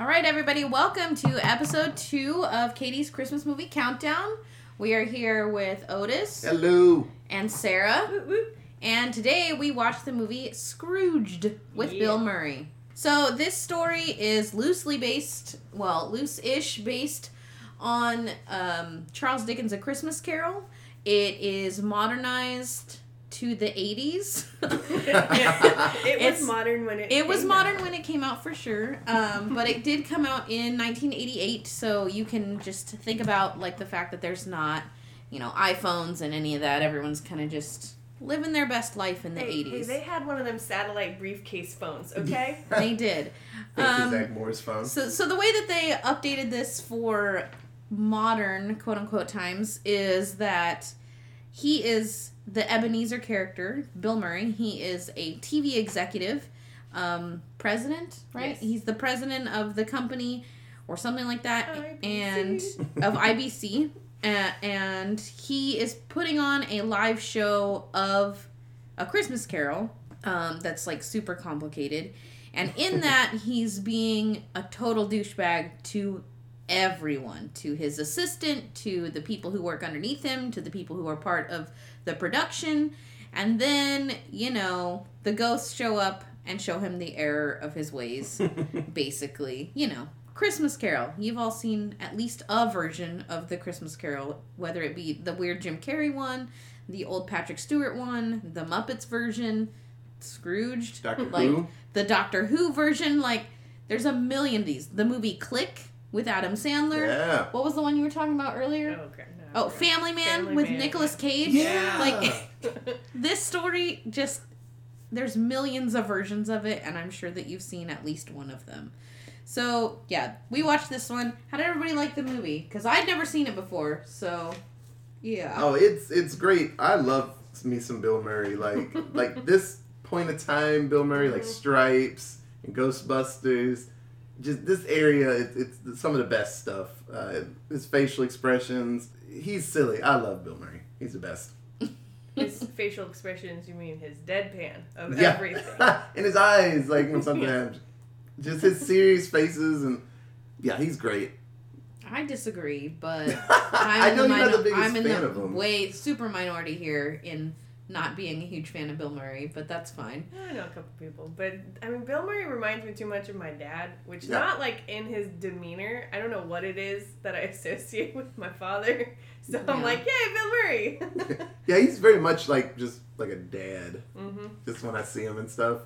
All right, everybody, welcome to episode two of Katie's Christmas movie countdown. We are here with Otis Hello. and Sarah, and today we watched the movie Scrooged with Bill Murray. So this story is loosely based, well, loose-ish based on um, Charles Dickens' A Christmas Carol. It is modernized to the 80s. it It's- was modern when it. It was came modern out. when it came out for sure, um, but it did come out in 1988. So you can just think about like the fact that there's not, you know, iPhones and any of that. Everyone's kind of just living their best life in the Hey, hey, 80s. they had one of them satellite briefcase phones. Okay. they did. Thank Um, you, Zack Morris phone. So, so the way that they updated this for modern quote unquote times is that he is the Ebenezer character, Bill Murray. He is a TV executive, um, president, right? Yes. He's the president of the company or something like that, IBC. and of IBC. Uh, and he is putting on a live show of a Christmas Carol um, that's like super complicated. And in that, he's being a total douchebag to everyone to his assistant, to the people who work underneath him, to the people who are part of the production. And then, you know, the ghosts show up and show him the error of his ways, basically. You know, Christmas Carol. You've all seen at least a version of the Christmas Carol, whether it be the weird Jim Carrey one, the old Patrick Stewart one, the Muppets version, Scrooged, Doctor like Who. the Doctor Who version. Like, there's a million of these. The movie Click with Adam Sandler. Yeah. What was the one you were talking about earlier? Oh, okay. No, Oh. Family Man Family with Man, Nicolas. Cage. Yeah. Like this story just there's millions of versions of it and I'm sure that you've seen at least one of them. So, yeah, we watched this one. How did everybody like the movie? Cuz I'd never seen it before. So, yeah. Oh, it's it's great. I love me some Bill Murray. Like like this point of time, Bill Murray, like Stripes and Ghostbusters. Just this area, it, it's some of the best stuff. Uh, his facial expressions. He's silly. I love Bill Murray. He's the best. his facial expressions. You mean his deadpan of Yeah. everything. and his eyes, like when something happens. Just his serious faces and yeah, he's great. I disagree, but I I'm know in you're the, not the biggest I'm in fan the of him. way super minority here in not being a huge fan of Bill Murray, but that's fine. I know a couple people, but I mean, Bill Murray reminds me too much of my dad, which Yeah. not like in his demeanor. I don't know what it is that I associate with my father. So I'm like, yay, Bill Murray. yeah, he's very much like just like a dad. hmm Just when I see him and stuff.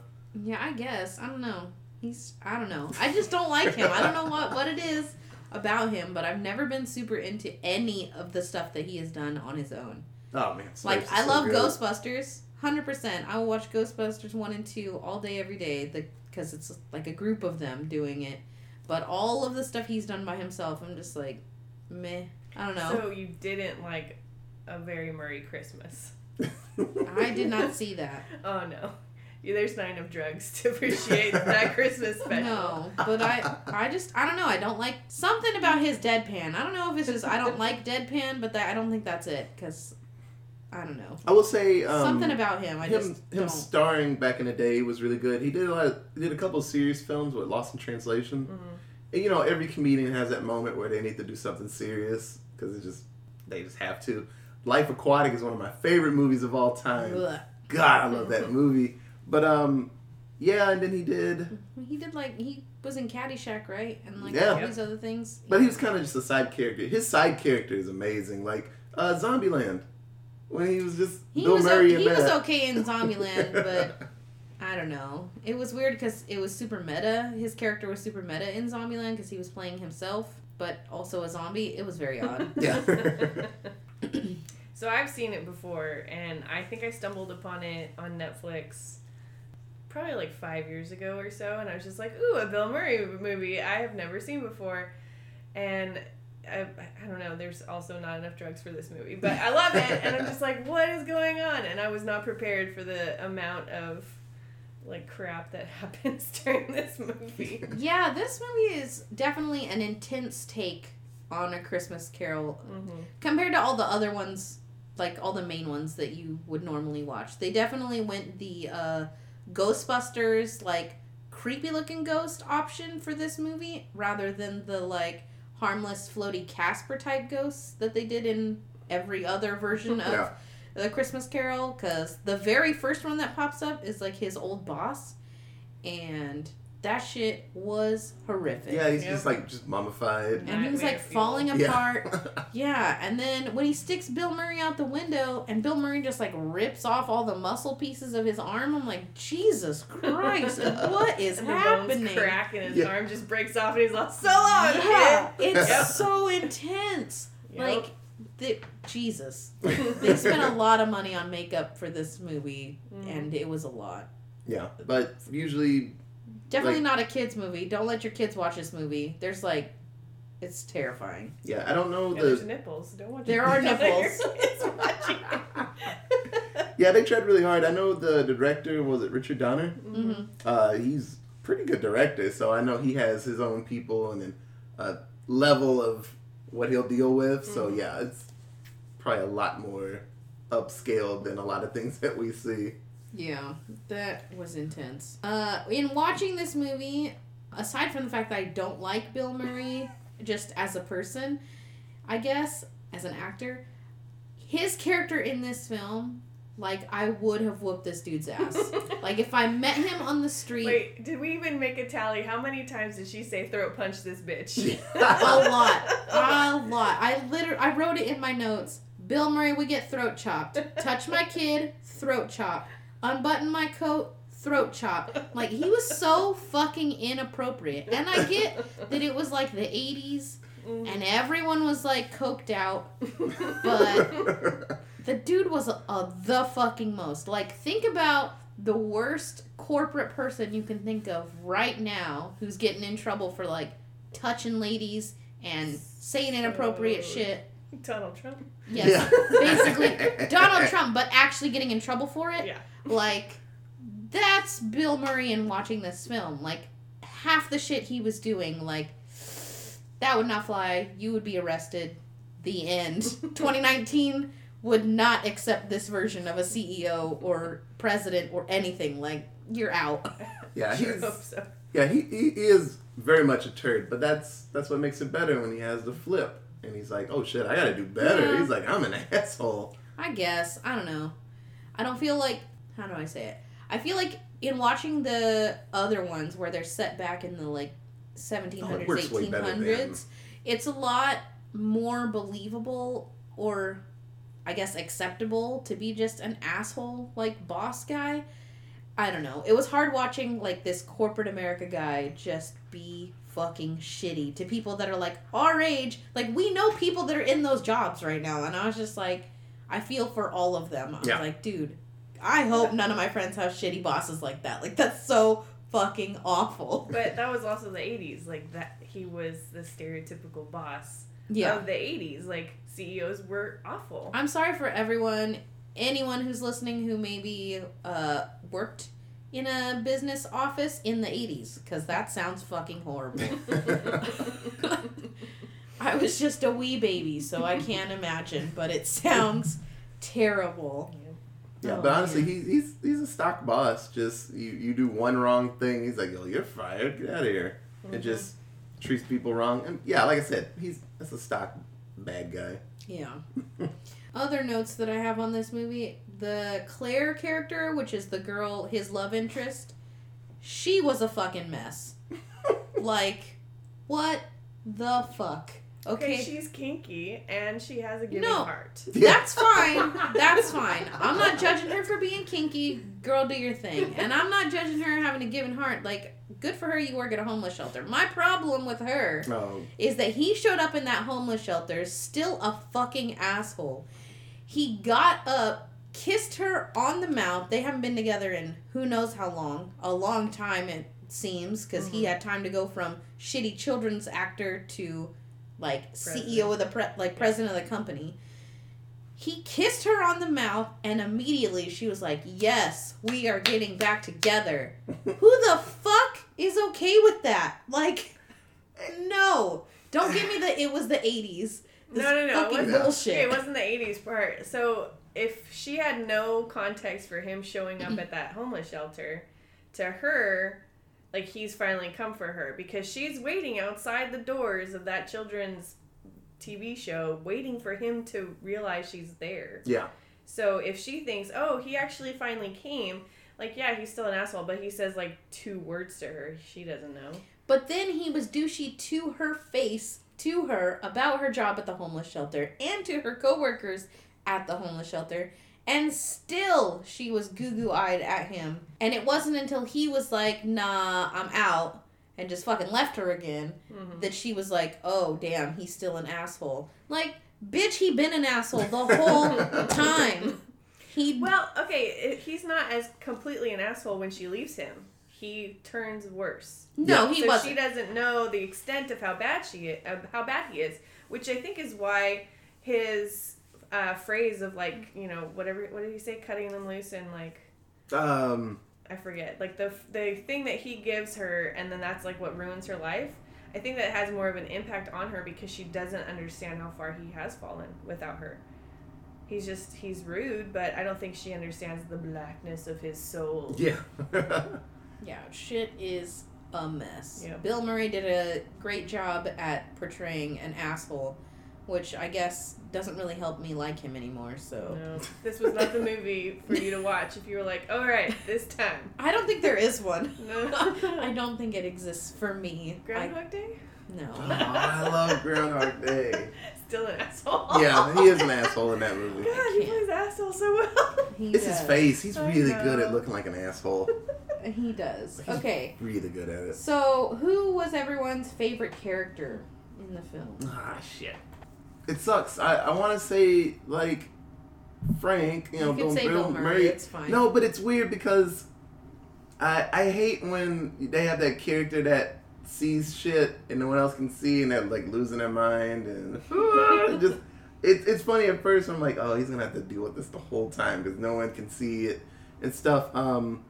Yeah, I guess. I don't know. He's I don't know. I just don't like him. I don't know what what it is about him, but I've never been super into any of the stuff that he has done on his own. Oh man, Like is I so love good. Ghostbusters, hundred percent. I will watch Ghostbusters one and two all day, every day. The because it's like a group of them doing it. But all of the stuff he's done by himself, I'm just like, meh. I don't know. So you didn't like a very Murray Christmas. I did not see that. Oh no. Yeah, there's not enough drugs to appreciate that Christmas special. No, but I, I just, I don't know. I don't like something about his deadpan. I don't know if it's just I don't like deadpan, but that I don't think that's it. Cause I don't know I will say um, something about him. I him just him don't. starring back in the day was really good. He did a lot. Of, he did a couple of serious films with Lost in Translation. Mhm. And you know, every comedian has that moment where they need to do something serious because it just they just have to. Life Aquatic is one of my favorite movies of all time. Ugh. God, I love that movie. But um, yeah, and then he did. He did like he was in Caddyshack, right? And like Yeah. all these other things. But he was kind of just a side character. His side character is amazing. Like uh, Zombieland, when he was just He Bill was Murray o- in he was okay in Zombieland, but I don't know. It was weird because it was super meta. His character was super meta in Zombieland because he was playing himself, but also a zombie. It was very odd. yeah. So I've seen it before, and I think I stumbled upon it on Netflix probably like five years ago or so, and I was just like, ooh, a Bill Murray movie I have never seen before. And I, I don't know, there's also not enough drugs for this movie, but I love it, and I'm just like, what is going on? And I was not prepared for the amount of like crap that happens during this movie. Yeah, this movie is definitely an intense take on a Christmas Carol hmm compared to all the other ones, like all the main ones that you would normally watch. They definitely went the uh, Ghostbusters like creepy looking ghost option for this movie rather than the like harmless floaty Casper type ghosts that they did in every other version of Yeah. the Christmas Carol because the very first one that pops up is like his old boss, and that shit was horrific. Yeah, he's Yep. just like just mummified. and he was like falling fuel. apart. Yeah, and then when he sticks Bill Murray out the window, and Bill Murray just like rips off all the muscle pieces of his arm, I'm like, Jesus Christ, what is and happening? the bones crack and his Yeah. arm just breaks off and he's like, so long, Yeah, kid. it's Yep. so intense. Yep. Like, the, Jesus, they spent a lot of money on makeup for this movie, Mm. and it was a lot. yeah, but usually, Definitely Like- not a kids movie. Don't let your kids watch this movie. There's like, it's terrifying. yeah, I don't know Yeah, there's the. nipples. Don't watch There are your nipples. kids watch it. Yeah, they tried really hard. I know the director was it Richard Donner. Mm-hmm. Uh, he's pretty good director, so I know he has his own people and then a level of what he'll deal with. So Mhm. yeah, it's probably a lot more upscale than a lot of things that we see. Yeah, that was intense. Uh, in watching this movie, aside from the fact that I don't like Bill Murray just as a person, I guess as an actor, his character in this film, like I would have whooped this dude's ass. like if I met him on the street, Wait, did we even make a tally? How many times did she say throat punch this bitch? a lot, a lot. I literally, I wrote it in my notes. Bill Murray would get throat chopped. Touch my kid, throat chop. Unbutton my coat, throat chop. Like he was so fucking inappropriate. And I get that it was like the 80s Mm. and everyone was like coked out. But- The dude was a, a the fucking most. Like think about the worst corporate person you can think of right now who's getting in trouble for like touching ladies and saying inappropriate So- shit. Donald Trump. Yes. Yeah. Basically Donald Trump, but actually getting in trouble for it. Yeah. Like that's Bill Murray in watching this film. Like half the shit he was doing, like that would not fly. You would be arrested. The end. 2019 would not accept this version of a CEO or president or anything. Like you're out. yeah, he's hope so. yeah he, he is very much a turd, but that's that's what makes it better when he has the flip and he's like, oh shit, I gotta do better. Yeah. He's like, I'm an asshole. I guess. I don't know. I don't feel like how do I say it? I feel like in watching the other ones where they're set back in the like 1700s, Oh, it works way better 1800s, it's a lot more believable or I guess acceptable to be just an asshole like boss guy. I don't know. It was hard watching like this corporate America guy just be fucking shitty to people that are like our age. Like we know people that are in those jobs right now and I was just like I feel for all of them. I was Yeah. like, dude, I hope none of my friends have shitty bosses like that. Like that's so fucking awful. But that was also the 80s. Like, that he was the stereotypical boss Yeah. of the 80s. Like, CEOs were awful. I'm sorry for everyone, anyone who's listening who maybe uh, worked in a business office in the 80s, because that sounds fucking horrible. I was just a wee baby, so I can't imagine, but it sounds terrible. Yeah, Oh, but honestly, man. he's he's he's a stock boss. Just you, you do one wrong thing, he's like, "Oh, you're fired. Get out of here," and mm-hmm. just treats people wrong. And yeah, like I said, he's that's a stock bad guy. Yeah. Other notes that I have on this movie the Claire character, which is the girl, his love interest, she was a fucking mess. like, what the fuck? Okay, Okay. she's kinky and she has a giving No. heart. That's fine. That's fine. I'm not judging her for being kinky. Girl, do your thing. And I'm not judging her having a given heart. Like, good for her, you work at a homeless shelter. My problem with her Oh, is that he showed up in that homeless shelter still a fucking asshole. He got up, kissed her on the mouth. They haven't been together in who knows how long. A long time, it seems, because he Mhm. had time to go from shitty children's actor to like President. CEO of the pre- like president of the company. He kissed her on the mouth, and immediately she was like, "Yes, we are getting back together." Who the fuck is okay with that? Like, no. Don't give me the it was the 80s. This No, no, no. It Fucking wasn't, bullshit. okay, it wasn't the 80s part. So if she had no context for him showing up at that homeless shelter, to her, like he's finally come for her because she's waiting outside the doors of that children's TV show, waiting for him to realize she's there. Yeah. So if she thinks, oh, he actually finally came, like, yeah, he's still an asshole, but he says like two words to her. She doesn't know. But then he was douchey to her face, to her, about her job at the homeless shelter, and to her coworkers at the homeless shelter. And still, she was goo goo eyed at him. And it wasn't until he was like, nah, I'm out, and just fucking left her again, Mhm. that she was like, oh, damn, he's still an asshole. Like, bitch, he been an asshole the whole time. He Well, okay, he's not as completely an asshole when she leaves him. He turns worse. no, he so wasn't. she doesn't know the extent of how bad she is, of how bad he is, which I think is why his uh, phrase of like you know whatever what did he say cutting them loose and like Um. I forget like the the thing that he gives her and then that's like what ruins her life. I think that has more of an impact on her because she doesn't understand how far he has fallen without her. He's just he's rude, but I don't think she understands the blackness of his soul. Yeah. Yeah, shit is a mess. Yeah. Bill Murray did a great job at portraying an asshole, which I guess doesn't really help me like him anymore. So No, this was not the movie for you to watch if you were like, all right, this time. I don't think there is one. No. I don't think it exists for me. I, Groundhog Day? no. oh, I love Groundhog Day. Still an asshole. Yeah, he is an asshole in that movie. God, he can't. plays asshole so well. He It's his face. He's I really good at looking like an asshole. He does. He's Okay. Really good at it. So, who was everyone's favorite character in the film? Ah, shit. It sucks. I, I want to say, like, Frank, you know, you say Bill Murray. It's fine. No, but it's weird because I I hate when they have that character that sees shit and no one else can see and they're like losing their mind and it just it, it's funny at first I'm like oh he's gonna have to deal with this the whole time because no one can see it and stuff um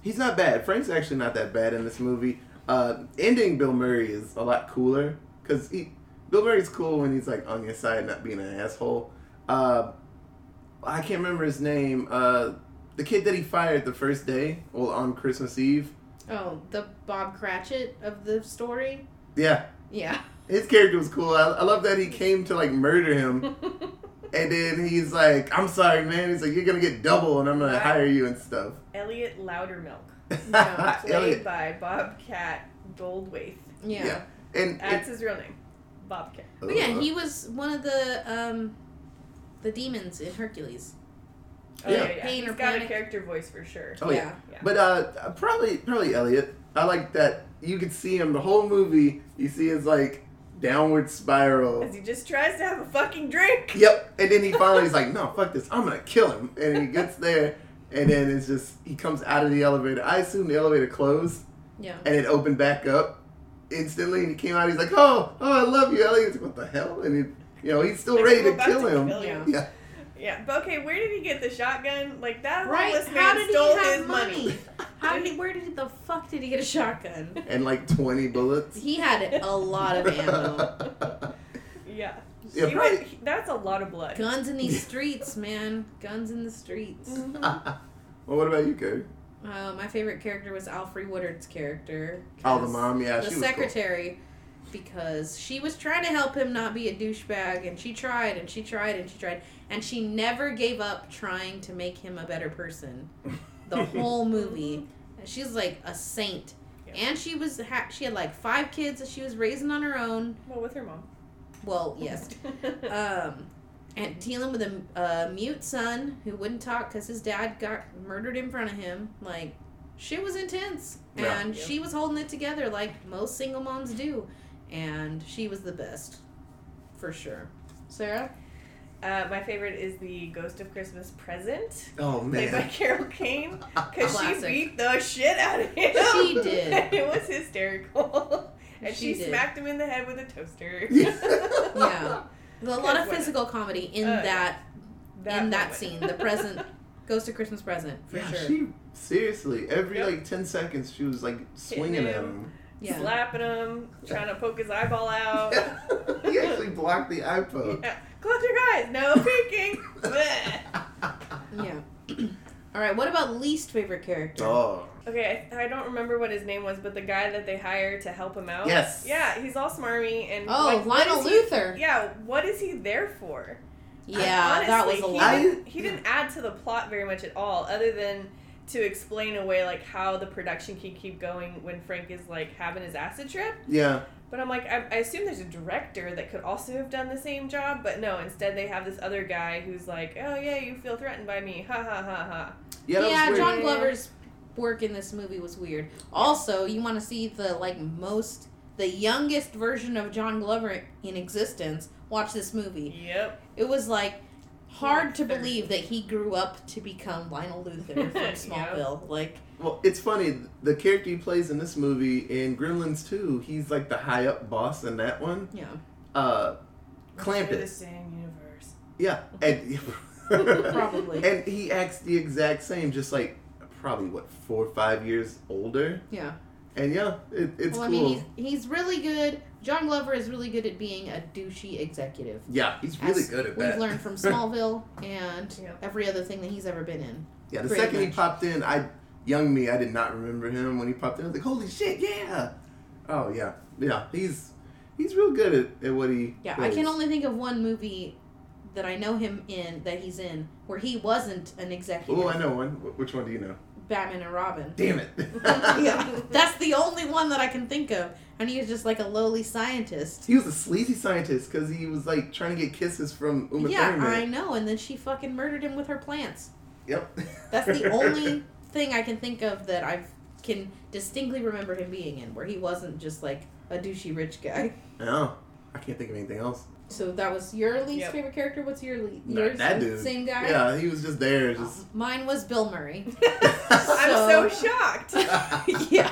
he's not bad Frank's actually not that bad in this movie uh ending Bill Murray is a lot cooler because he Bill Murray's cool when he's like on your side not being an asshole uh I can't remember his name uh the kid that he fired the first day, well, on Christmas Eve. Oh, the Bob Cratchit of the story? Yeah, Yeah. his character was cool. I, I love that he came to like murder him, and then he's like, "I'm sorry, man." He's like, "You're gonna get double, and I'm gonna Right. hire you and stuff." Elliot Loudermilk, Yeah, played Elliot. by Bobcat Goldthwait. Yeah. Yeah. and That's it- his real name. Bobcat. But yeah, he was one of the um the demons in Hercules. Oh, Yeah. yeah, yeah. Pain He's or got Panic. a character voice for sure. Oh yeah. Yeah. But uh, probably probably Elliot. I like that you could see him the whole movie. You see his like downward spiral. As he just tries to have a fucking drink. Yep. And then he finally is like, no, fuck this. I'm gonna kill him. And he gets there, and then it's just he comes out of the elevator. I assume the elevator closed, Yeah. and it opened back up instantly. And he came out. He's like, oh, oh, I love you, Elliot. He's like, what the hell? And he, you know, he's still Like, ready to about kill to him. kill Yeah. Yeah. Yeah, but okay, where did he get the shotgun? Like that Right? homeless How man did stole he have his money? money. How did he, where did he, the fuck did he get a shotgun? And like 20 bullets. He had a lot of ammo. Yeah. Yeah, He probably- went- he- that's a lot of blood. Guns in these streets, man. Guns in the streets. Mhm. well, what about you, Cody? Uh, my favorite character was Alfre Woodard's character. Oh, the 'cause mom. Yeah, the she was secretary, because she was trying to help him not be a douchebag, and she tried and she tried and she tried, and she never gave up trying to make him a better person. The whole movie, she's like a saint, Yeah. and she was ha- she had like five kids that she was raising on her own. Well, with her mom. Well, yes, um, and dealing with a, a mute son who wouldn't talk because his dad got murdered in front of him. Like, shit was intense, Yeah. and Yeah. she was holding it together like most single moms do, and she was the best, for sure. Sarah, Uh, my favorite is the Ghost of Christmas Present, Oh, man! played by. Carol Kane, because she beat the shit out of him. She did. it was hysterical. and She she, smacked him in the head with a toaster. yeah, a lot of Good physical comedy in uh, Oh, yeah. that, in that moment. scene. The present, goes to Christmas Present for yeah, sure. she seriously every Yep. like 10 seconds she was like swinging at him. him. yeah, Slapping him, trying to poke his eyeball out. he actually blocked the iPhone. Yeah. Close your eyes. No peeking. Yeah. All right, what about least favorite character? Oh, Okay, I, I don't remember what his name was, but the guy that they hired to help him out. Yes. Yeah, he's all smarmy and. Oh, like, Lionel is he- Luthor. yeah, what is he there for? yeah, that was Honestly, a he. Didn't, he didn't add to the plot very much at all, other than to explain away like how the production can keep going when Frank is like having his acid trip. yeah. But I'm like, I, I assume there's a director that could also have done the same job, but no. Instead, they have this other guy who's like, "Oh yeah, you feel threatened by me, ha ha ha ha." Yeah, that yeah, was weird. John Glover's work in this movie was weird. Also, you want to see the like most the youngest version of John Glover in existence. Watch this movie. Yep. It was like hard to believe that he grew up to become Lionel Luthor from Yep. Smallville. Like, Well, it's funny. The character he plays in this movie in Gremlins 2, he's like the high up boss in that one. yeah, Uh, They're the same universe. Yeah, and Probably. And he acts the exact same, just like probably what four or five years older. yeah. And yeah, it, it's well, cool. I mean, he's, he's really good. John Glover is really good at being a douchey executive. yeah, he's really good at We've that. learned from Smallville and Yeah. every other thing that he's ever been in. yeah, the pretty second he popped in, I young me, I did not remember him when he popped in. I was like, holy shit, yeah. Oh yeah, yeah. He's he's real good at, at what he. Yeah, I can only think of one movie that I know him in that he's in where he wasn't an executive. Oh, I know one. Which one do you know? Batman and Robin. Damn it. yeah, that's the only one that I can think of, and he was just like a lowly scientist. He was a sleazy scientist because he was like trying to get kisses from Uma yeah, Thurman. I know, and then she fucking murdered him with her plants. Yep. That's the only thing I can think of that I can distinctly remember him being in, where he wasn't just like a douchey rich guy. No, I can't think of anything else. So that was your least Yep. favorite character. What's your least? Not Yours? that dude. Same guy. Yeah, he was just there. Uh, just. Mine was Bill Murray. I'm so shocked. yeah.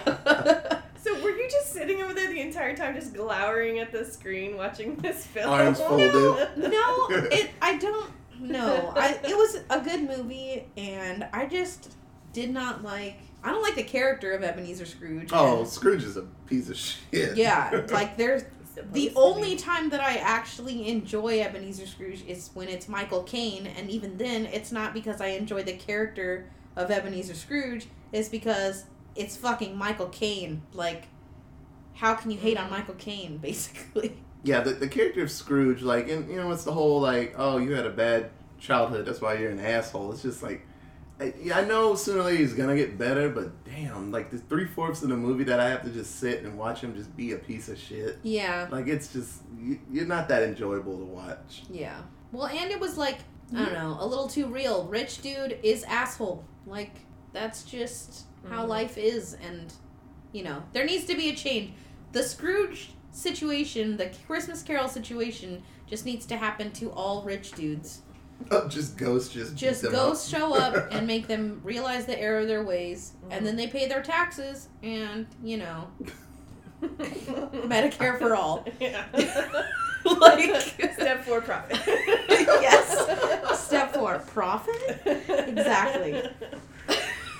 So were you just sitting over there the entire time, just glowering at the screen, watching this film? Arms folded. no, it. I don't know. I. It was a good movie, and I just did not like. I don't like the character of Ebenezer Scrooge. Oh, Scrooge is a piece of shit. yeah. Like there's Supposed the to only be. time that I actually enjoy Ebenezer Scrooge is when it's Michael Caine, and even then, it's not because I enjoy the character of Ebenezer Scrooge. It's because it's fucking Michael Caine. Like, how can you hate on Michael Caine? Basically. Yeah, the, the character of Scrooge, like, and you know, it's the whole like, oh, you had a bad childhood, that's why you're an asshole. It's just like, I, yeah, I know sooner or later he's gonna get better, but damn, like the three fourths of the movie that I have to just sit and watch him just be a piece of shit. Yeah. Like it's just you, you're not that enjoyable to watch. Yeah. Well, and it was like I don't know, a little too real. Rich dude is asshole. Like that's just how Mhm. life is, and you know there needs to be a change. The Scrooge situation, the Christmas Carol situation, just needs to happen to all rich dudes. Oh, just ghosts, just Just ghosts up. show up and make them realize the error of their ways, Mhm. and then they pay their taxes, and you know, Medicare for all. Yeah. Like- step four profit. Yes. Step four, profit. Exactly.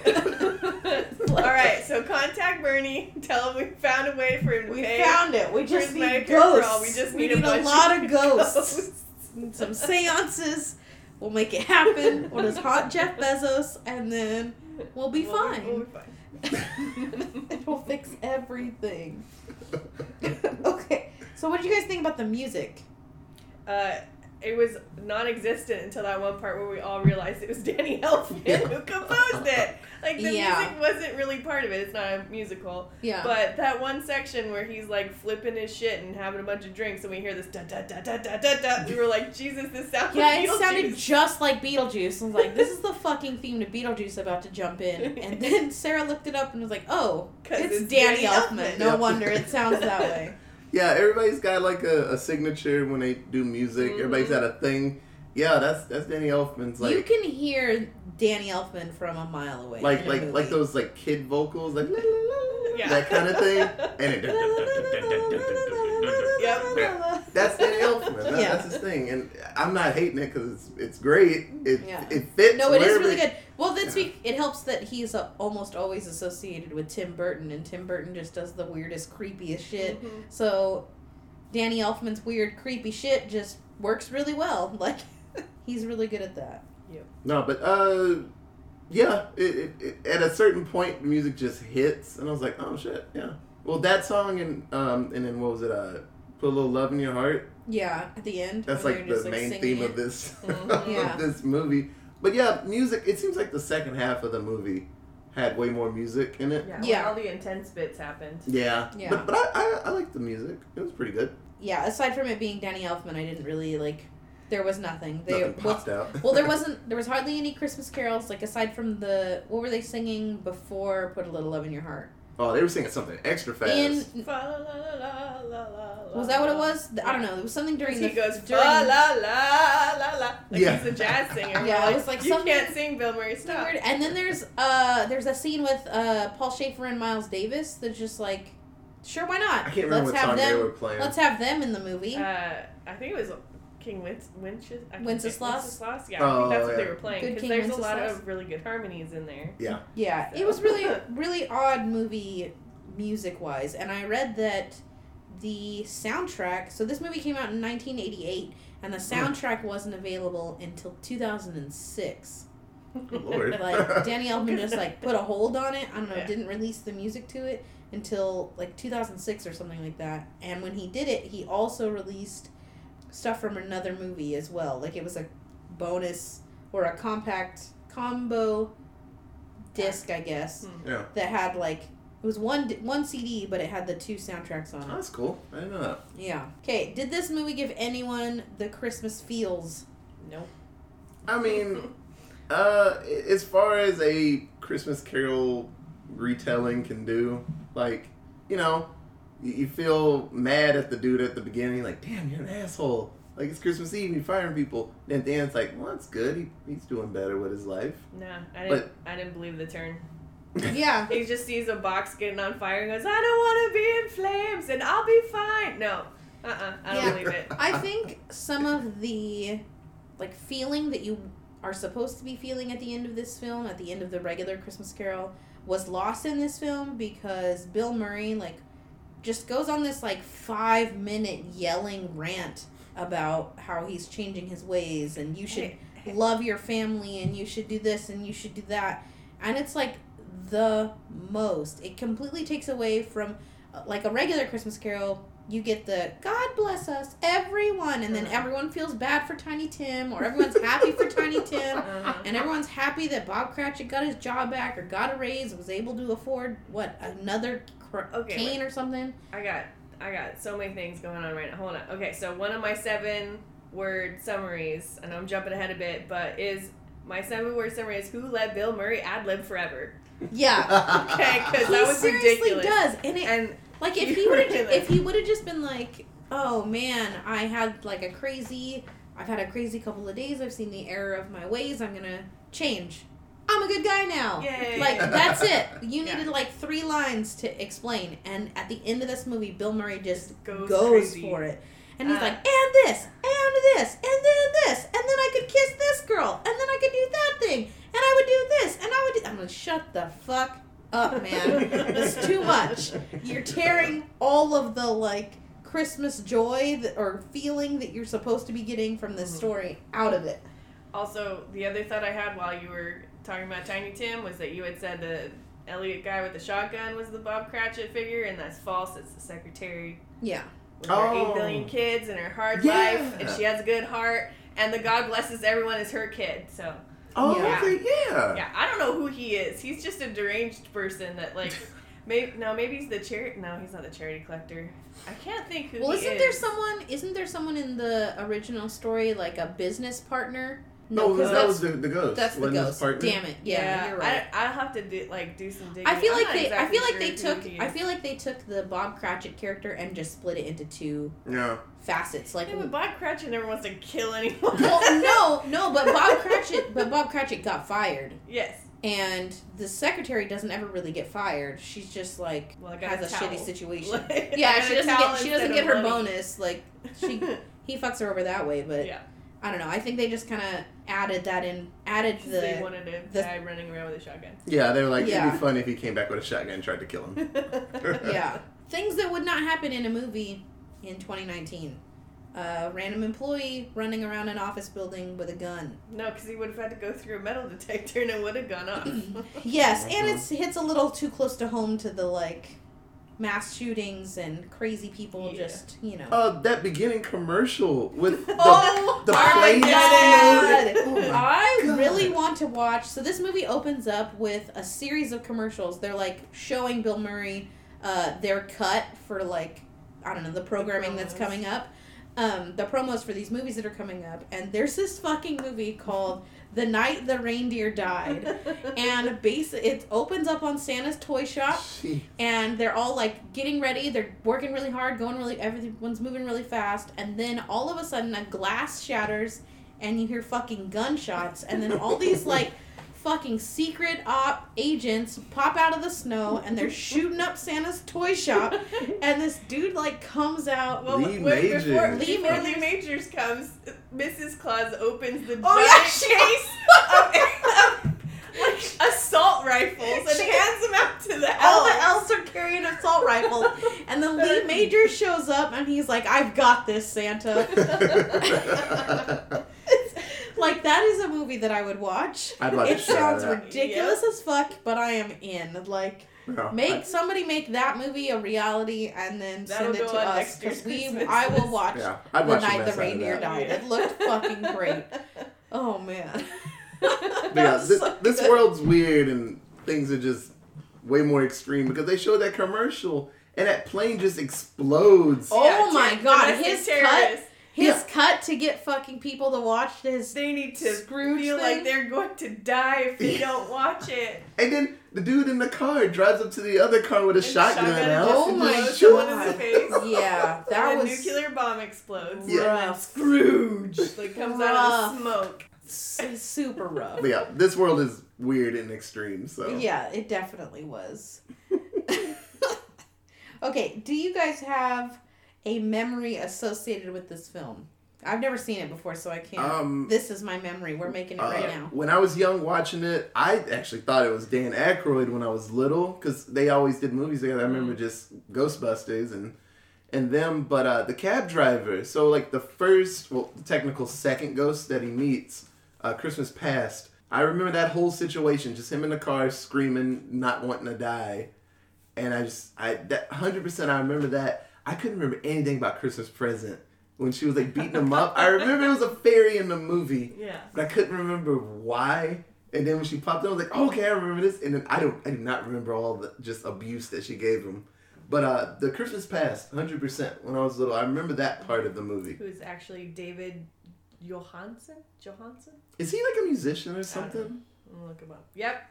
All right, so contact Bernie. Tell him we found a way for him to We pay. found it. We just need Medicare for ghosts. all. We just We need, a, need bunch lot of ghosts. Need some seances. We'll make it happen. We'll just haunt Jeff Bezos, and then we'll be We'll fine. We'll be fine. It'll fix everything. okay. So, what do you guys think about the music? uh, it was non-existent until that one part where we all realized it was Danny Elfman who composed it. Like the Yeah. music wasn't really part of it. It's not a musical. Yeah. But that one section where he's like flipping his shit and having a bunch of drinks, and we hear this da da da da da da da, we were like, Jesus, this sounds yeah, like it sounded just like Beetlejuice. I was like, this is the fucking theme to Beetlejuice about to jump in. And then Sarah looked it up and was like, oh, it's, it's Danny, Danny Elfman. Elfman. No Yep. wonder it sounds that way. Yeah, everybody's got like a, a signature when they do music. Mhm. Everybody's got a thing. Yeah, that's that's Danny Elfman's like you can hear Danny Elfman from a mile away. like like like those like kid vocals like Yeah. that kind of thing. And it, Yep. that's Danny Elfman. That, Yeah. That's his thing, and I'm not hating it because it's it's great. It Yeah. it fits. No, it is really good. Well, that's be- it helps that he's uh, almost always associated with Tim Burton, and Tim Burton just does the weirdest, creepiest shit. Mhm. So, Danny Elfman's weird, creepy shit just works really well. Like, he's really good at that. No, but uh, yeah, it, it, it, at a certain point, the music just hits, and I was like, oh shit, yeah. Well, that song and um and then what was it? Uh, put a little love in your heart. Yeah, at the end. That's like the just, main singing theme it. of this Mhm. Yeah. of this movie. But yeah, music. It seems like the second half of the movie had way more music in it. Yeah, Yeah. when all the intense bits happened. Yeah, Yeah. But but I, I I like the music. It was pretty good. Yeah, aside from it being Danny Elfman, I didn't really like. There was nothing. They Nothing was, popped out. well, there wasn't. There was hardly any Christmas carols. Like aside from the what were they singing before "Put a Little Love in Your Heart"? Oh, they were singing something extra fast. In was that what it was? I don't know. It was something during the. he goes during. la la la la. Like Yeah. he's a jazz singer. Yeah, We're it was like you can't sing, Bill Murray. Something Stop. weird. And then there's uh there's a scene with uh Paul Shaffer and Miles Davis that's just like, sure, why not? I can't remember let's what have song them. they were playing. Let's have them in the movie. Uh, I think it was King Winch- Winches- I can't Wenceslas? Wenceslas? Yeah, I Oh, think that's what yeah. they were playing. Because King there's a lot of really good harmonies in there. yeah. Yeah, it was really, really odd movie music wise. And I read that the soundtrack, so this movie came out in 1988, and the soundtrack wasn't available until 2006. Good lord. Like, Danny Elfman just like put a hold on it. I don't know, Yeah. didn't release the music to it until like 2006 or something like that. And when he did it, he also released stuff from another movie as well. Like, it was a bonus or a compact combo disc, I guess Hmm. yeah. that had like it was one one CD, but it had the two soundtracks on it. that's cool. I didn't know that. Yeah. Okay. Did this movie give anyone the Christmas feels? Nope. I mean, uh, as far as a Christmas Carol retelling can do, like, you know, you, you feel mad at the dude at the beginning, like, damn, you're an asshole. Like, it's Christmas Eve, you're firing people. Then at the end, it's like, well, that's good. He, he's doing better with his life. Nah, I didn't. I didn't believe the turn. Yeah. He just sees a box getting on fire and goes, "I don't want to be in flames, and I'll be fine." No, uh, uh I don't Yeah. believe it. I think some of the like feeling that you are supposed to be feeling at the end of this film, at the end of the regular Christmas Carol, was lost in this film because Bill Murray like just goes on this like five minute yelling rant about how he's changing his ways and you should love your family and you should do this and you should do that and it's like the most it completely takes away from uh, like a regular christmas carol you get the god bless us everyone and then Mhm. everyone feels bad for tiny tim or everyone's happy for tiny tim uh-huh. and everyone's happy that bob cratchit got his job back or got a raise and was able to afford what another cr- Okay, cane or something I got I got so many things going on right now. Hold on. Okay, so one of my seven word summaries, I know I'm jumping ahead a bit, but is my seven word summary is who let Bill Murray ad lib forever. yeah Okay, because that was seriously ridiculous. does and it And Like if he would if he would have just been like, "Oh man, I had like a crazy, I've had a crazy couple of days. I've seen the error of my ways. I'm gonna change. I'm a good guy now." Yay. Like that's it. You Yeah. needed like three lines to explain, and at the end of this movie, Bill Murray just Goes goes, for it, and he's Uh, like, "And this, and this, and then this, and then I could kiss this girl, and then I could do that thing, and I would do this, and I would." Do... I'm gonna shut the fuck up, man. it's too much. You're tearing all of the like Christmas joy that, or feeling that you're supposed to be getting from this Mhm. story out of it. also the other thought I had while you were talking about Tiny Tim was that you had said the Elliot guy with the shotgun was the Bob Cratchit figure, and that's false. It's the secretary Yeah. with her Oh. eight billion kids and her hard Yeah. life, and she has a good heart, and the God blesses everyone is her kid. So oh, Yeah. okay, yeah. yeah, I don't know who he is. He's just a deranged person that like. Maybe no, maybe he's the charity. No, he's not the charity collector. I can't think who. Well, he isn't is. there someone? Isn't there someone in the original story like a business partner? No, because that that's was the, the ghost. that's the ghost. partner? Damn it! Yeah, you're right. I, I'll have to do like do some digging. I, feel like not they. I feel like sure they took. I feel like they took the Bob Cratchit character and just split it into two Yeah. facets. Like, Yeah, but Bob Cratchit never wants to kill anyone. well, no, no, but Bob Cratchit, but Bob Cratchit got fired. Yes. And the secretary doesn't ever really get fired. She's just like Well, has a a shitty situation. Like, yeah, she doesn't get she doesn't get her money. bonus. Like she he fucks her over that way, but yeah. I don't know. I think they just kind of added that in, added The, they the wanted a the- guy running around with a shotgun. Yeah, they were like, it'd be funny if he came back with a shotgun and tried to kill him. yeah things that would not happen in a movie in 2019. a random employee running around an office building with a gun. No, because he would have had to go through a metal detector and it would have gone off. Yes, and it's hits a little too close to home to the like mass shootings and crazy people Yeah. just you know. Uh, that beginning commercial with the, Oh the my plane God. Oh my I God. really want to watch. So this movie opens up with a series of commercials. They're like showing Bill Murray uh, their cut for like I don't know the programming that's coming up. Um, the promos for these movies that are coming up, and there's this fucking movie called "The Night the Reindeer Died," and base it opens up on Santa's toy shop, and they're all like getting ready. They're working really hard going really everyone's moving really fast. And then all of a sudden a glass shatters and you hear fucking gunshots. And then all these like fucking secret op agents pop out of the snow and they're shooting up santa's toy shop and this dude like comes out Well, Lee wait, Majors. before, Lee before Majors. Lee Majors comes, Mrs. Claus opens the Oh, giant yeah, she- case of, of like assault rifles and She- hands them out to the elves. all the elves. elves are carrying assault rifles and then lee major shows up and he's like i've got this santa like that is a movie that I would watch. I'd watch it the shit out of sounds that. ridiculous as fuck, but I am in. Like, No, make I- somebody make that movie a reality and then send it to us because we. I will list. watch yeah, I'd the watch night the reindeer died. Yeah. It looked fucking great. Oh man. Yeah, this, so this world's weird and things are just way more extreme because they showed that commercial and that plane just explodes. Oh Yeah, my ter- God, domestic his terrorists. His Yeah. cut to get fucking people to watch this. They need to Scrooge feel thing? like they're going to die if they don't watch it. And then the dude in the car drives up to the other car with a And shotgun, shotgun out. Oh my just blows someone in God. the face. Yeah, that and a was nuclear bomb explodes. Yeah. And then Scrooge like comes out of the smoke. s- super rough. But yeah, this world is weird and extreme. So Yeah, it definitely was. okay, do you guys have a memory associated with this film? I've never seen it before, so I can't. Um, this is my memory. We're making it Uh, right now. When I was young watching it, I actually thought it was Dan Aykroyd when I was little because they always did movies together. I remember Mm. just Ghostbusters and and them, but uh, the cab driver. So like the first, well, the technical second ghost that he meets, uh, Christmas Past. I remember that whole situation, just him in the car screaming, not wanting to die, and I just I that hundred percent. I remember that. I couldn't remember anything about Christmas Present when she was like beating him up. I remember it was a fairy in the movie Yeah. but I couldn't remember why. And then when she popped up, I was like, okay, I remember this. And then I don't, I do not remember all the just abuse that she gave him. But uh, the Christmas past, hundred percent. When I was little, I remember that part of the movie. Who's actually David Johansen? Johansen? Is he like a musician or something? I'm gonna look him up. Yep.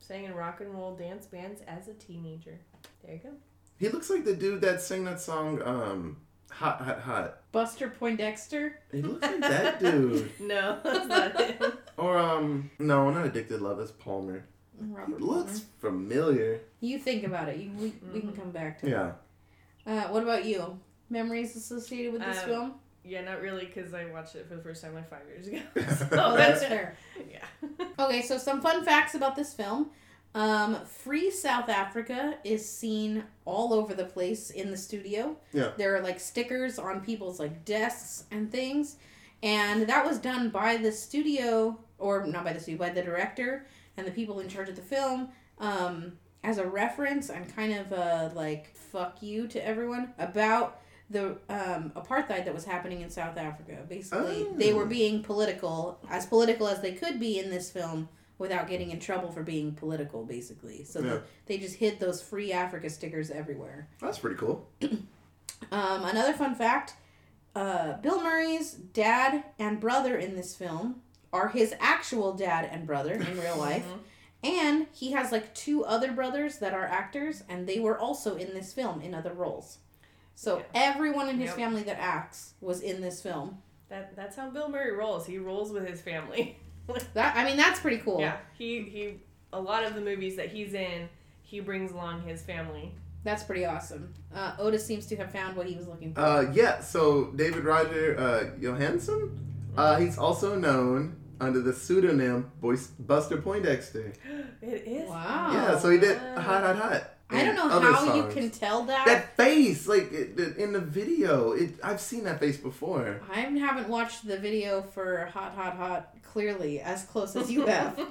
Sang in rock and roll dance bands as a teenager. There you go. He looks like the dude that sang that song, um, "Hot, Hot, Hot." Buster Poindexter. He looks like that dude. No, that's not him. Or um, no, not Addicted Love. That's Palmer. He Robert looks Palmer. familiar. You think about it. You, we, we can Mhm. come back to Yeah. it. Uh, what about you? Memories associated with this Um, film? Yeah, not really, because I watched it for the first time like five years ago. Oh, that's fair. Yeah. Okay, so some fun facts about this film. Um, Free South Africa is seen all over the place in the studio. Yeah. There are like stickers on people's like desks and things. And that was done by the studio, or not by the studio, by the director and the people in charge of the film, um, as a reference and kind of a like fuck you to everyone about the um, apartheid that was happening in South Africa. Basically, they were Oh. being political, as political as they could be in this film without getting in trouble for being political, basically. So Yeah. the, they just hid those free Africa stickers everywhere. That's pretty cool. Um, another fun fact uh, Bill Murray's dad and brother in this film are his actual dad and brother in real life. And he has like two other brothers that are actors, and they were also in this film in other roles. So Yeah. everyone in his Yep. family that acts was in this film. That that's how Bill Murray rolls. He rolls with his family. That I mean, that's pretty cool. Yeah. He he. A lot of the movies that he's in, he brings along his family. That's pretty awesome. Uh, Otis seems to have found what he was looking for. Uh, yeah. So David Roger uh, Johansen, uh, he's also known under the pseudonym Boyce Buster Poindexter. It is. wow. Yeah, so he did. Hot Hot Hot. I don't know other how you can tell that. That face, like it, it- in the video, it I've seen that face before. I haven't watched the video for Hot Hot Hot clearly as close as you have.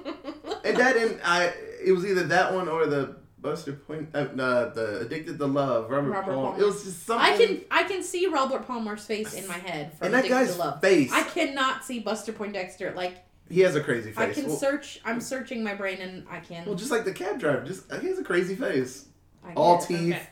And that and I, it was either that one or the Buster Point, uh, uh, the Addicted to Love, Robert, Robert Palmer. Palmer. It was just something. I can I can see Robert Palmer's face in my head from and that Addicted guy's to Love. face, I cannot see Buster Poindexter. Like he has a crazy face. I can well, search. I'm searching my brain and I can. well, just like the cab driver, just he has a crazy face, I all guess. teeth, Okay.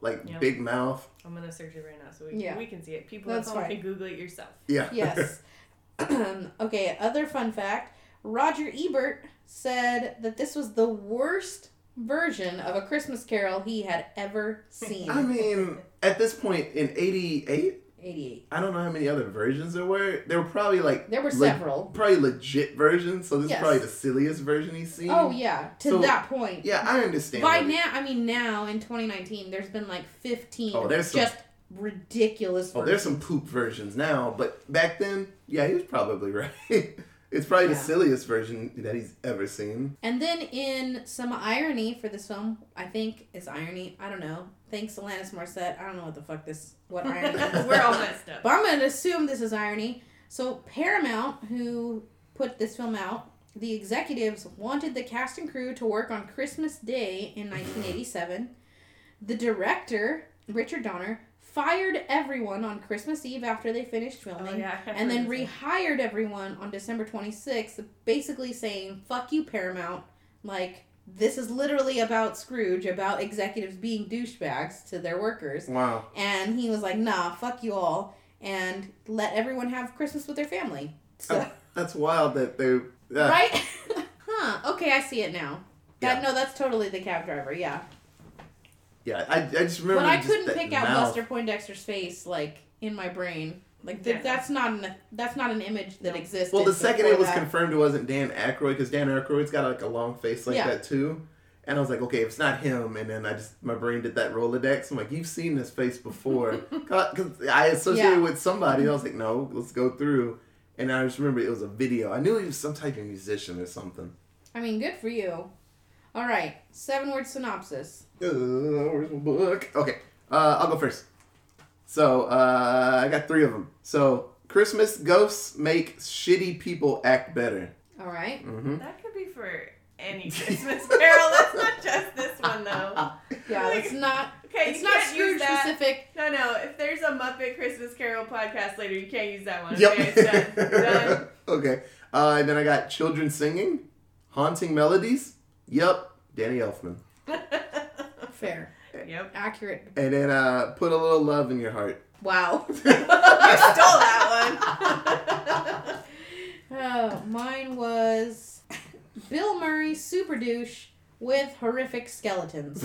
like Yeah. big mouth. I'm gonna search it right now so we, Yeah. we can see it. People That's at home fine. can Google it yourself. Yeah. Yes. okay. Other fun fact: Roger Ebert said that this was the worst version of a Christmas Carol he had ever seen. I mean, at this point in '88, 88. I don't know how many other versions there were. There were probably like There were le- several. probably legit versions. So this Yes. is probably the silliest version he's seen. Oh yeah, to So- that point. Yeah, I understand. By now, I mean now in 2019, there's been like 15 Oh, there's some- just ridiculous. Oh, there's some poop versions now, but back then, yeah, he was probably right. it's probably the silliest version that he's ever seen. And then in some irony for this film, I think is irony. I don't know. Thanks, Alanis Morissette. I don't know what the fuck this what irony is. We're all messed up. But I'm going to assume this is irony. So Paramount, who put this film out, the executives wanted the cast and crew to work on Christmas Day in 1987. The director, Richard Donner, fired everyone on Christmas Eve after they finished oh, filming Oh, yeah, and then rehired everyone on December 26th, basically saying, fuck you, Paramount. Like, this is literally about Scrooge, about executives being douchebags to their workers. Wow. And he was like, nah, fuck you all, and let everyone have Christmas with their family. So, that's wild that they. Uh, right? huh. Okay, I see it now. That, Yeah. No, that's totally the cab driver, yeah. Yeah, I, I just remember. But I couldn't pick out. Buster Poindexter's face, like, in my brain. Like, th- that's not an that's not an image that No. existed. Well, the second it was that. confirmed it wasn't Dan Aykroyd because Dan Aykroyd's got like a long face like Yeah. that too. And I was like, okay, if it's not him, and then I just my brain did that Rolodex. I'm like, you've seen this face before, because I associated Yeah. with somebody. I was like, no, let's go through. And I just remember it was a video. I knew he was some type of musician or something. I mean, good for you. All right, seven word synopsis. Uh, where's my book? Okay, uh, I'll go first. So uh, I got three of them. So Christmas ghosts make shitty people act better. All right. Mm-hmm. That could be for any Christmas carol. That's not just this one though. Yeah, Like, it's not. Okay, it's you not can't use Scrooge that. specific. No, no. If there's a Muppet Christmas Carol podcast later, you can't use that one. Yep. Okay, it's done. done. okay. Uh, and then I got children singing, haunting melodies. Yep, Danny Elfman. Fair, yep. accurate. And then uh, put a little love in your heart. Wow. you stole that one. oh, mine was Bill Murray, super douche with horrific skeletons.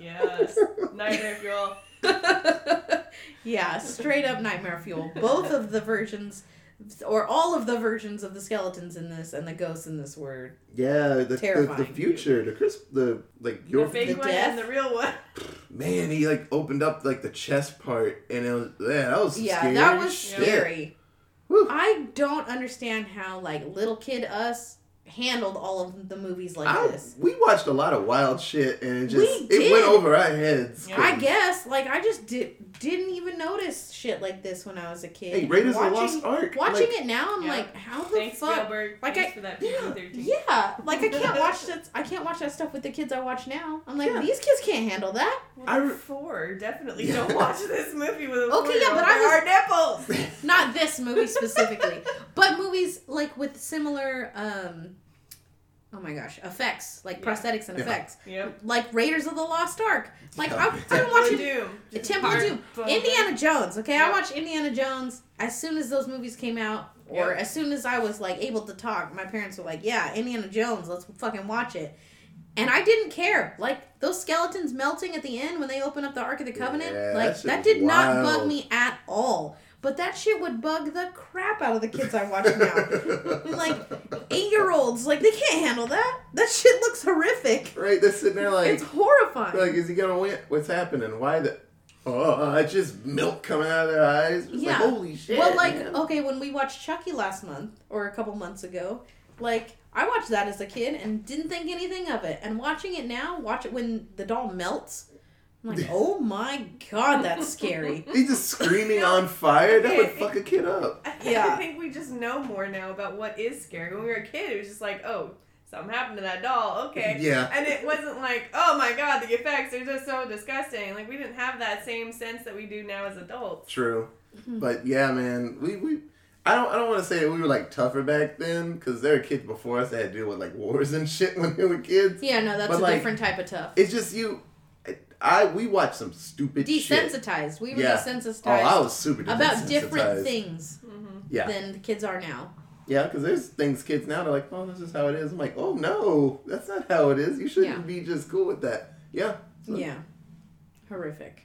yes. Nightmare fuel. yeah, straight up nightmare fuel. Both of the versions, or all of the versions of the skeletons in this and the ghosts in this were Yeah, the, the, the future, the Chris, the like your The your fake The one death? and the real one. man. He like opened up like the chest part, and it was yeah, that was yeah, scary that was shit. scary. Whew. I don't understand how like little kid us handled all of the movies like I- this. we watched a lot of wild shit, and it just We it did. went over our heads. Yeah. I guess like I just did didn't even notice shit like this when I was a kid. Hey, Raiders of the watching, Lost Ark. Watching like, it now, I'm Yeah. like, how the Thanks, fuck? Spielberg. Like Thanks I- for that Yeah, yeah, like I can't watch that. I can't watch that stuff with the kids I watch now. I'm like, Yeah. these kids can't handle that. Well, I they're re- four. Definitely Yeah. don't watch this movie with a Okay, yeah, but I There was- are nipples. Not this movie specifically, but movies like with similar, um, oh my gosh, effects like Yeah. prosthetics and Yeah. effects, Yep. like Raiders of the Lost Ark. Like Yeah. I, I've been watching Doom. Just Temple of Doom, bone. Indiana Jones. Okay, I Yep. watched Indiana Jones as soon as those movies came out, or Yep. as soon as I was like able to talk. My parents were like, "Yeah, Indiana Jones, let's fucking watch it." And I didn't care. Like those skeletons melting at the end when they open up the Ark of the Covenant, Yeah, like that shit that was did not bug me at all. But that shit would bug the crap out of the kids I watch now. like eight year olds, like they can't handle that. That shit looks horrific. right, they're sitting there like, it's horrifying. like, is he gonna win? What's happening? Why the? Oh, it's just milk coming out of their eyes. It's Yeah. like holy shit. Well, like man. okay, when we watched Chucky last month or a couple months ago, like I watched that as a kid and didn't think anything of it. And watching it now, watch it when the doll melts. I'm like, oh my god, that's scary. He's just screaming on fire. That would fuck a kid up. Yeah. I think we just know more now about what is scary. When we were a kid, it was just like, oh, something happened to that doll. Okay. Yeah. And it wasn't like, oh my god, the effects are just so disgusting. Like we didn't have that same sense that we do now as adults. True. Mm-hmm. But yeah, man, we we. I don't. I don't want to say that we were like tougher back then because there were kids before us that had to deal with like wars and shit when they were kids. Yeah, no, that's But, a like, different type of tough. It's just you. I we watched some stupid shit. Desensitized. We were Yeah. desensitized Oh, I was super about different things Mm-hmm. Yeah, than the kids are now. yeah, because there's things kids now they're like, oh, this is how it is. I'm like, oh no, that's not how it is. You shouldn't Yeah. be just cool with that. Yeah. So- Yeah. Horrific.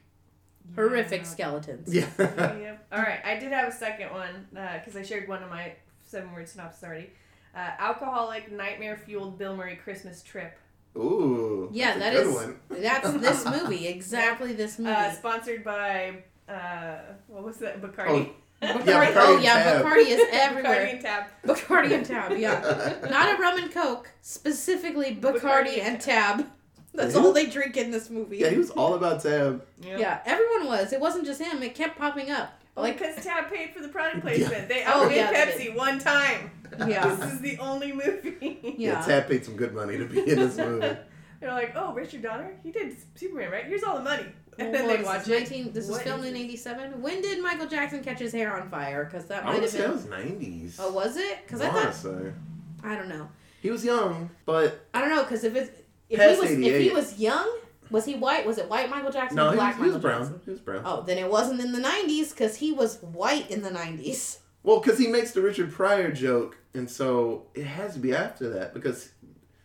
Horrific skeletons. Yeah. yep. All right, I did have a second one because I shared one of my seven word synopsis already. Uh, alcoholic, nightmare fueled Bill Murray Christmas trip. Ooh. Yeah, that's that a good is- one. That's this movie. Exactly this movie. Uh, sponsored by uh, what was that? Bacardi. Bacardi, Bacardi oh yeah, Tab. Bacardi is Bacardi everywhere. and Tab. Bacardi and Tab, yeah. Not a rum and coke, specifically Bacardi, Bacardi and and Tab. That's all they drink in this movie. Yeah, he was all about Tab. Yep. Yeah, everyone was. It wasn't just him. It kept popping up. Like, because Tab paid for the product placement. They Oh, outbid yeah, they Pepsi one time. Yeah, This is the only movie. Yeah, yeah. Tab paid some good money to be in this movie. They're like, oh, Richard Donner, he did Superman, right? Here's all the money. And then Well, they this watch is it. this was filmed in '87. When did Michael Jackson catch his hair on fire? Because that might have say that been. was nineties. Oh, was it? Because I wanna thought say. I don't know. he was young, but I don't know. Because if it's if Past he was if he was young, was he white? Was it white Michael Jackson no, or he was, he was Michael brown. Jackson? He was brown. Oh, then it wasn't in the '90s because he was white in the '90s. Well, because he makes the Richard Pryor joke, and so it has to be after that because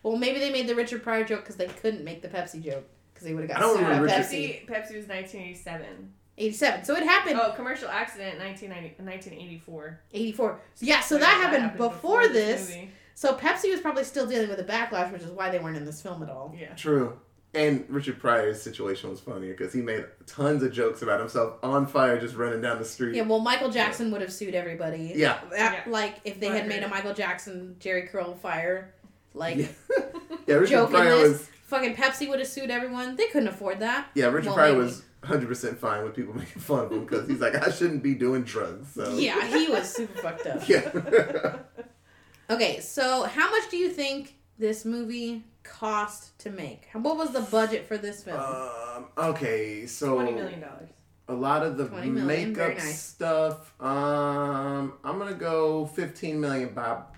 Well, maybe they made the Richard Pryor joke because they couldn't make the Pepsi joke because they would have got I don't sued by remember Richard- Pepsi. Pepsi, Pepsi was 1987. 87. So it happened Oh, commercial accident 1990, 1984. 84. Yeah, so that happened before, this. So Pepsi was probably still dealing with a backlash, which is why they weren't in this film at all. Yeah. true. And Richard Pryor's situation was funnier because he made tons of jokes about himself on fire, just running down the street. Yeah, well, Michael Jackson would have sued everybody. Yeah. That- Yeah. Like if they had made a. Michael Jackson Jheri curl fire, like yeah. yeah, Richard joke in this, was fucking Pepsi would have sued everyone. They couldn't afford that. yeah, Richard Well, Pryor maybe. was hundred percent fine with people making fun of him because he's like, I shouldn't be doing drugs. So Yeah, he was super fucked up. yeah. Okay, so how much do you think this movie cost to make? What was the budget for this film? um, okay, so Twenty million dollars. a lot of the 20 million, very makeup nice. stuff. Um, I'm gonna go 15 million, Bob.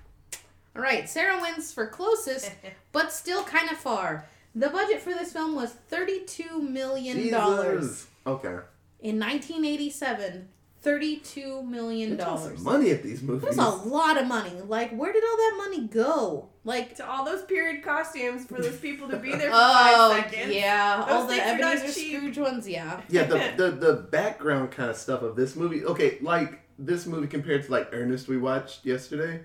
All right, Sarah wins for closest, but still kind of far. The budget for this film was thirty-two million dollars Okay. in 1987. Thirty-two million They toss some dollars. money at these movies. That's a lot of money. Like, where did all that money go? Like, To all those period costumes for those people to be there for oh five seconds. yeah, Those all the things are not Ebenezer cheap. Scrooge ones. Yeah, Yeah, the, the the background kind of stuff of this movie. Okay, like this movie compared to like Ernest we watched yesterday,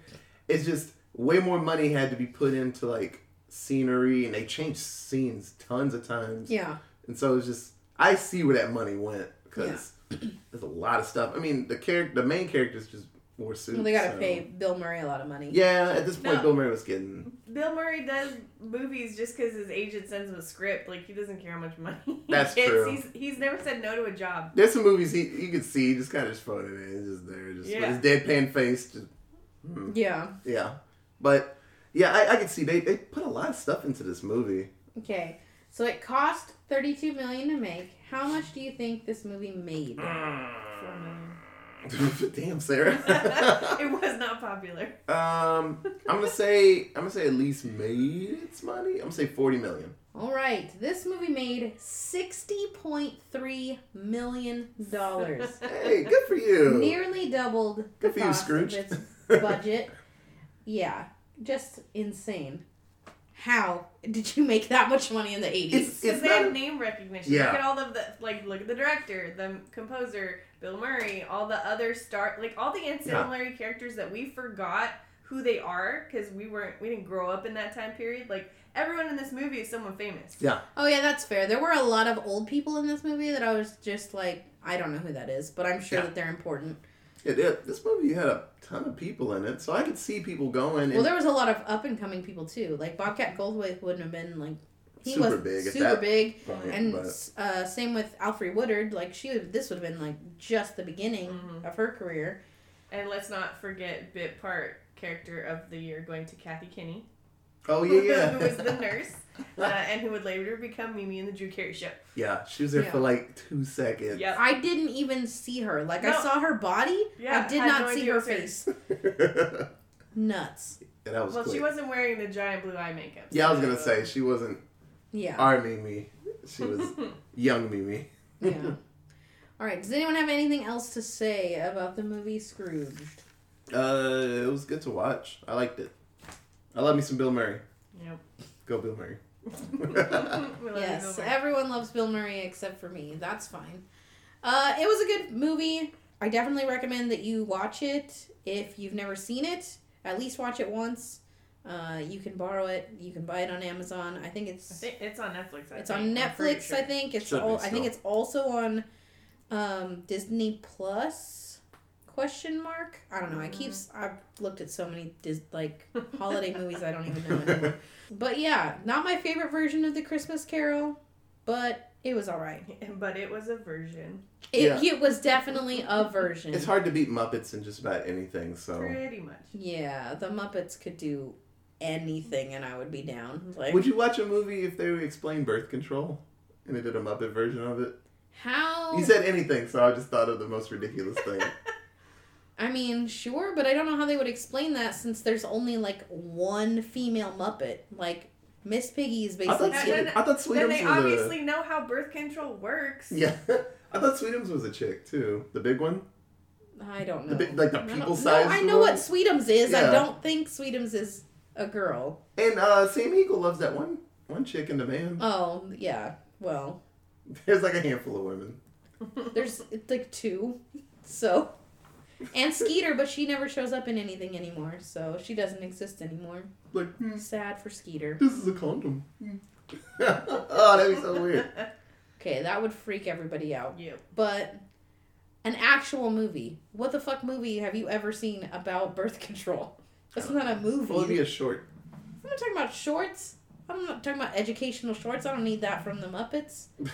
it's just way more money had to be put into like scenery, and they changed scenes tons of times. yeah. And so it's just I see where that money went because there's a lot of stuff. I mean, the character, the main characters just wore suits. Well, they got to so- pay Bill Murray a lot of money. Yeah, at this point, No. Bill Murray was getting. Bill Murray does movies just because his agent sends him a script. Like he doesn't care how much money. he That's gets. true. He's, he's never said no to a job. There's some movies he you could see he just kind of just throwing it in, just there, just Yeah. with his deadpan face. Just, hmm. Yeah. Yeah, but yeah, I, I can see they they put a lot of stuff into this movie. Okay. So it cost 32 million to make. How much do you think this movie made? Four million. Damn, Sarah. it was not popular. um, I'm gonna say I'm gonna say at least made its money. I'm gonna say forty million. All right. This movie made 60.3 million dollars. Hey, good for you. Nearly doubled the Good for you, cost Scrooge. of its budget. yeah, just insane. How did you make that much money in the 80s? Because they not have name recognition. Yeah. Look at all of the like. Look at the director, the composer, Bill Murray, all the other star, like all the ancillary characters that we forgot who they are because we weren't, we didn't grow up in that time period. Like everyone in this movie is someone famous. Yeah. Oh yeah, that's fair. There were a lot of old people in this movie that I was just like, I don't know who that is, but I'm sure Yeah. that they're important. It, it, this movie had a ton of people in it, so I could see people going. Well, there was a lot of up and coming people too. Like Bobcat Goldthwait wouldn't have been like he Super was big at super that big, point, and but- uh, same with Alfre Woodard. Like she, would, this would have been like just the beginning Mhm. of her career. And let's not forget bit part character of the year going to Kathy Kinney. oh yeah, yeah, who was the nurse, uh, and who would later become Mimi in the Drew Carey show. yeah. She was there for like two seconds. Yep. I didn't even see her. Like I saw her body. Yeah, I did had not no see her it was face. yeah, Nuts. that was Well, quick. she wasn't wearing the giant blue eye makeup. yeah, I was gonna say she wasn't Yeah. our Mimi. She was young Mimi. yeah. All right. Does anyone have anything else to say about the movie Scrooged? Uh, it was good to watch. I liked it. I love me some Bill Murray. Yep. Go Bill Murray. We love you, Yes, Bill Murray. everyone loves Bill Murray except for me. That's fine. Uh, it was a good movie. I definitely recommend that you watch it if you've never seen it. At least watch it once. Uh, you can borrow it. You can buy it on Amazon. I think I it's think it's on Netflix. I it's think. on Netflix. sure. I think it's all. I think it's also on um, Disney Plus. Question mark? I don't know. I keep. I've looked at so many dis- like holiday movies. I don't even know anymore. But yeah, not my favorite version of the Christmas Carol, but it was all right. But it was a version. It, Yeah. it was definitely a version. It's hard to beat Muppets in just about anything. So, Pretty much. Yeah, the Muppets could do anything, and I would be down. Like, would you watch a movie if they explained birth control and they did a Muppet version of it? how? You said anything, so I just thought of the most ridiculous thing. I mean, sure, but I don't know how they would explain that since there's only like one female Muppet. Like Miss Piggy is basically. I basically. thought, Sweet, then- I thought Sweetums Then they was obviously know how birth control works. yeah. I thought Sweetums was a chick too. The big one, I don't know. the big, like the I don't- people no. I know what Sweetums is. I don't think Sweetums is a girl. And uh, Sam Eagle loves that one one chick in the band. Oh yeah. Well, There's like a handful of women. there's it's like two, so. And Skeeter, but she never shows up in anything anymore, so she doesn't exist anymore. Like, hmm, Sad for Skeeter. this is a condom. Hmm. oh, that'd be so weird. Okay, that would freak everybody out. Yep. But an actual movie. What the fuck movie have you ever seen about birth control? That's not a movie. Well, it'd be a short. I'm not talking about shorts. I'm not talking about educational shorts. I don't need that from the Muppets.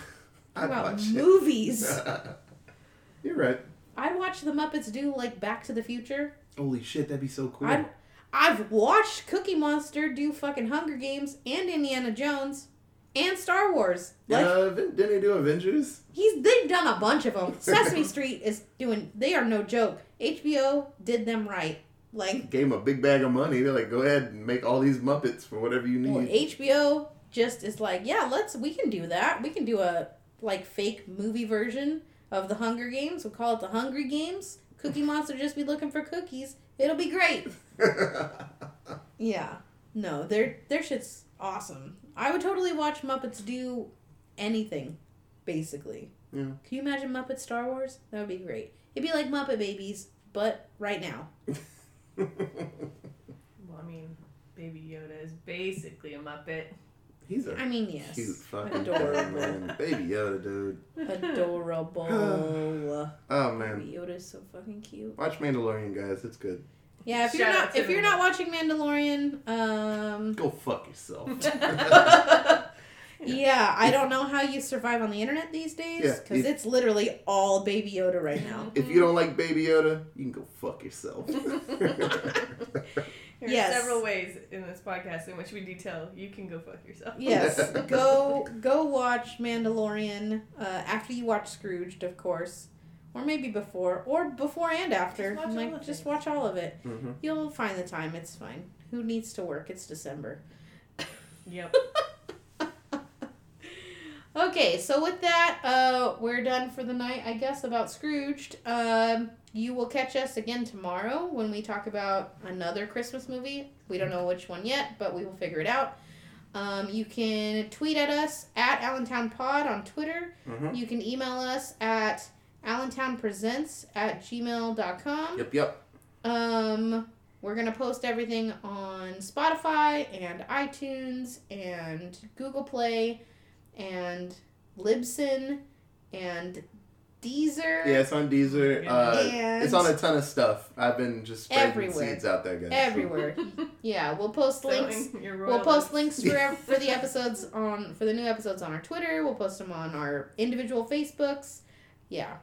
I'd about watch movies. You're right. I'd watch the Muppets do like Back to the Future. Holy shit, that'd be so cool. I'd, I've watched Cookie Monster do fucking Hunger Games and Indiana Jones and Star Wars. Like uh, didn't they do Avengers? he's they've done a bunch of them. Sesame Street is doing. They are no joke. HBO did them right. Like Gave them a big bag of money. They're like, go ahead and make all these Muppets for whatever you need. well, HBO just is like, yeah, let's we can do that. We can do a like fake movie version of the Hunger Games. We'll call it the Hungry Games. Cookie Monster just be looking for cookies. It'll be great. Yeah. No, their their shit's awesome. I would totally watch Muppets do anything, basically. Yeah. Can you imagine Muppet Star Wars? That would be great. It'd be like Muppet Babies, but right now. Well, I mean, Baby Yoda is basically a Muppet. He's a I mean, yes. cute fucking Adorable. thing, man. Baby Yoda, dude. Adorable. Oh man, Baby Yoda's so fucking cute. watch Mandalorian, guys. It's good. Yeah, if you're Shout out not to if you're not watching Mandalorian, um Go fuck yourself. yeah, I don't know how you survive on the internet these days because you- it's literally all Baby Yoda right now. if you don't like Baby Yoda, you can go fuck yourself. There Yes. are several ways in this podcast in which we detail you can go fuck yourself. Yes, go go watch Mandalorian uh, after you watch Scrooged, of course, or maybe before, or before and after. Just watch all of just it. watch all of it. Mhm. You'll find the time. It's fine. Who needs to work? It's December. Yep. Okay, so with that, uh, we're done for the night, I guess, about Scrooged. Um, you will catch us again tomorrow when we talk about another Christmas movie. We don't know which one yet, but we will figure it out. Um, you can tweet at us at AllentownPod on Twitter. Mhm. You can email us at allentownpresents at gmail.com. Yep, yep. Um, we're gonna post everything on Spotify and iTunes and Google Play and Libsyn and Deezer. Yeah, it's on Deezer. Uh, And- it's on a ton of stuff. I've been just spreading Everywhere. seeds out there, guys. Everywhere. yeah, we'll post links. We'll post links for for the episodes on for the new episodes on our Twitter. We'll post them on our individual Facebooks. Yeah,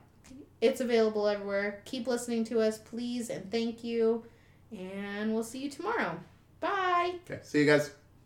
it's available everywhere. Keep listening to us, please, and thank you. And we'll see you tomorrow. Bye. Okay, see you guys.